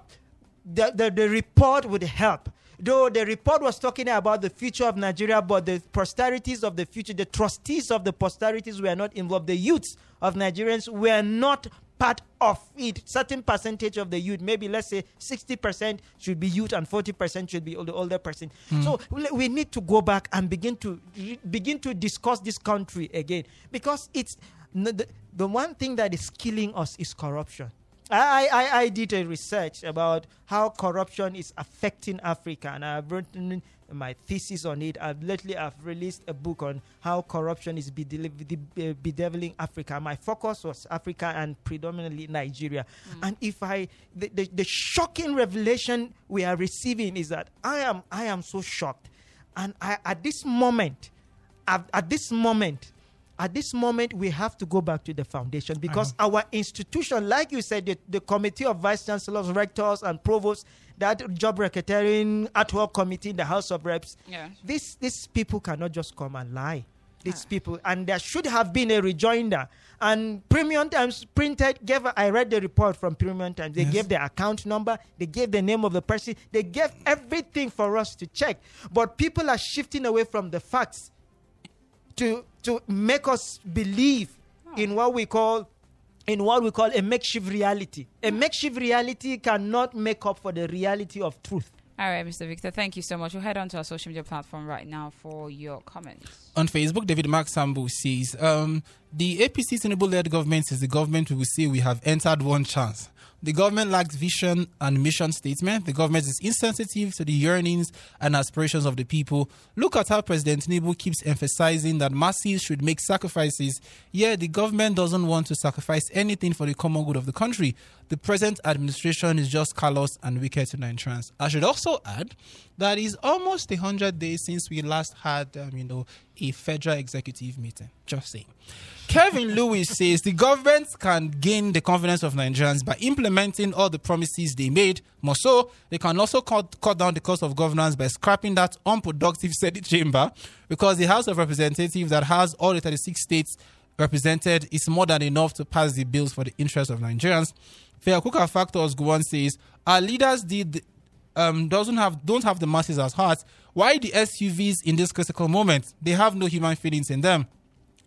the, the the report would help. Though the report was talking about the future of Nigeria, but the posterities of the future, the trustees of the posterities were not involved. The youths of Nigerians were not part of it. Certain percentage of the youth, maybe let's say 60% should be youth and 40% should be the older person. Hmm. So we need to go back and begin to begin to discuss this country again because it's the, the one thing that is killing us is corruption. I, I, I did a research about how corruption is affecting Africa, and I've written my thesis on it. I've lately I've released a book on how corruption is uh, bedeviling Africa. My focus was Africa and predominantly Nigeria. And if I the, the, the shocking revelation we are receiving is that I am I am so shocked, and I, at this moment, at, at this moment, at this moment we have to go back to the foundation because our institution, like you said, the, the committee of vice chancellors, rectors, and provosts, that job racketeering ad hoc committee in the House of Reps, Yeah. these these people cannot just come and lie. These ah. people, and there should have been a rejoinder. And Premium Times printed gave. I read the report from Premium Times. They Yes. gave the account number. They gave the name of the person. They gave everything for us to check. But people are shifting away from the facts to to make us believe in what we call in what we call a makeshift reality. A makeshift reality cannot make up for the reality of truth. All right, Mr. Victor, thank you so much. We'll head on to our social media platform right now for your comments. On Facebook, David Mark Sambu says, um, The APC Tinubu led government is the government we will say we have entered one chance. The government lacks vision and mission statement. The government is insensitive to the yearnings and aspirations of the people. Look at how President Tinubu keeps emphasizing that masses should make sacrifices, yet the government doesn't want to sacrifice anything for the common good of the country. The present administration is just callous and wicked to Nigerians. I should also add that it's almost 100 days since we last had, um, you know, a federal executive meeting. Just saying. Kevin Lewis says the government can gain the confidence of Nigerians by implementing all the promises they made. More so, they can also cut, cut down the cost of governance by scrapping that unproductive Senate chamber because the House of Representatives that has all the 36 states represented is more than enough to pass the bills for the interest of Nigerians. Cooker Factors Guan says our leaders did um, doesn't have don't have the masses at heart. Why the SUVs in this critical moment? They have no human feelings in them.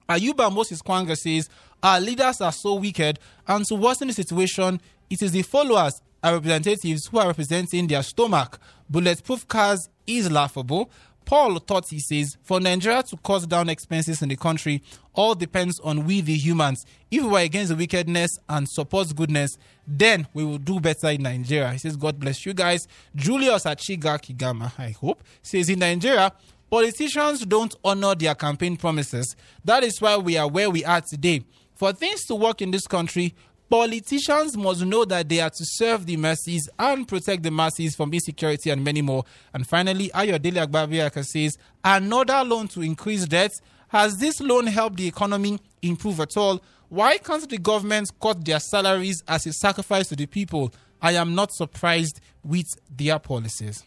Ayuba Moses Kwanga says our leaders are so wicked, and to worsen the situation, it is the followers, our representatives, who are representing their stomach. Bulletproof cars is laughable. Paul thought he says, for Nigeria to cut down expenses in the country, all depends on we the humans. If we were against the wickedness and support goodness, then we will do better in Nigeria. He says, God bless you guys. Julius Achiga Kigama, I hope, says in Nigeria, politicians don't honor their campaign promises. That is why we are where we are today. For things to work in this country, politicians must know that they are to serve the masses and protect the masses from insecurity and many more. And finally, Ayodele Agbabiaka says, another loan to increase debt. Has this loan helped the economy improve at all? Why can't the government cut their salaries as a sacrifice to the people? I am not surprised with their policies.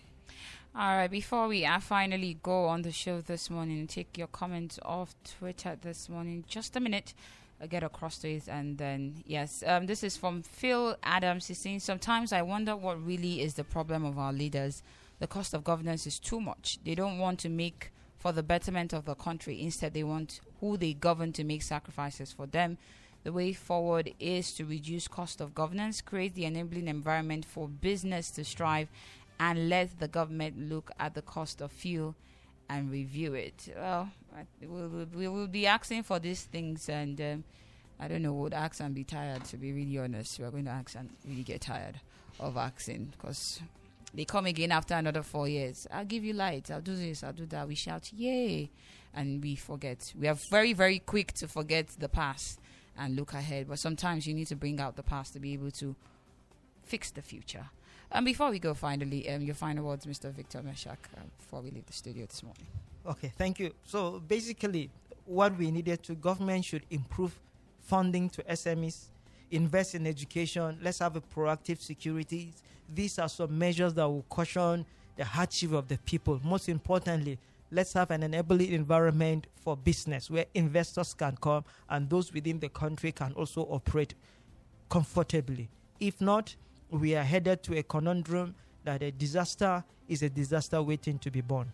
All right, before we uh, finally go on the show this morning, take your comments off Twitter this morning. Just a minute, get across to it. And then, yes, um, this is from Phil Adams. He's saying, Sometimes I wonder what really is the problem of our leaders. The cost of governance is too much. They don't want to make for the betterment of the country. Instead, they want who they govern to make sacrifices for them. The way forward is to reduce cost of governance, create the enabling environment for business to strive, and let the government look at the cost of fuel and review it. Well, I- we will, we will be asking for these things, and um, I don't know, we'll ask and be tired, to be really honest. We're going to ask and really get tired of asking because they come again after another four years. I'll give you light, I'll do this, I'll do that. We shout, yay, and we forget. We are very, very quick to forget the past and look ahead, but sometimes you need to bring out the past to be able to fix the future. And before we go, finally, um, your final words, Mr. Victor Meshak, uh, before we leave the studio this morning. Okay, thank you. So basically, what we needed to government should improve funding to SMEs, invest in education. Let's have a proactive security. These are some measures that will caution the hardship of the people. Most importantly, let's have an enabling environment for business where investors can come and those within the country can also operate comfortably. If not, we are headed to a conundrum that a disaster is a disaster waiting to be born.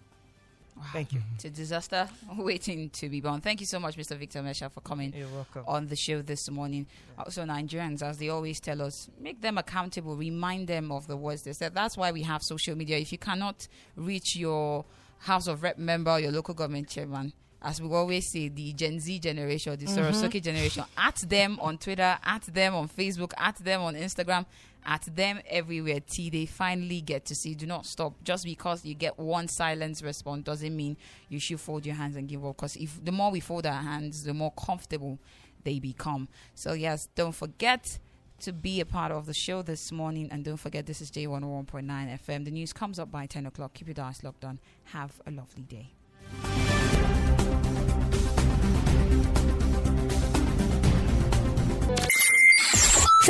Thank you. It's a disaster waiting to be born. Thank you so much, Mr. Victor Meshak, for coming on the show this morning. Also, Nigerians, as they always tell us, make them accountable, remind them of the words they said. That's why we have social media. If you cannot reach your House of Rep member, your local government chairman, as we always say, the Gen Z generation, the mm-hmm. Sorosoke generation, at them on Twitter, at them on Facebook, at them on Instagram, at them everywhere till they finally get to see. Do not stop. Just because you get one silence response doesn't mean you should fold your hands and give up. Because if the more we fold our hands, the more comfortable they become. So yes, don't forget to be a part of the show this morning. And don't forget, this is J101.9 FM. The news comes up by 10 o'clock. Keep your eyes locked on. Have a lovely day.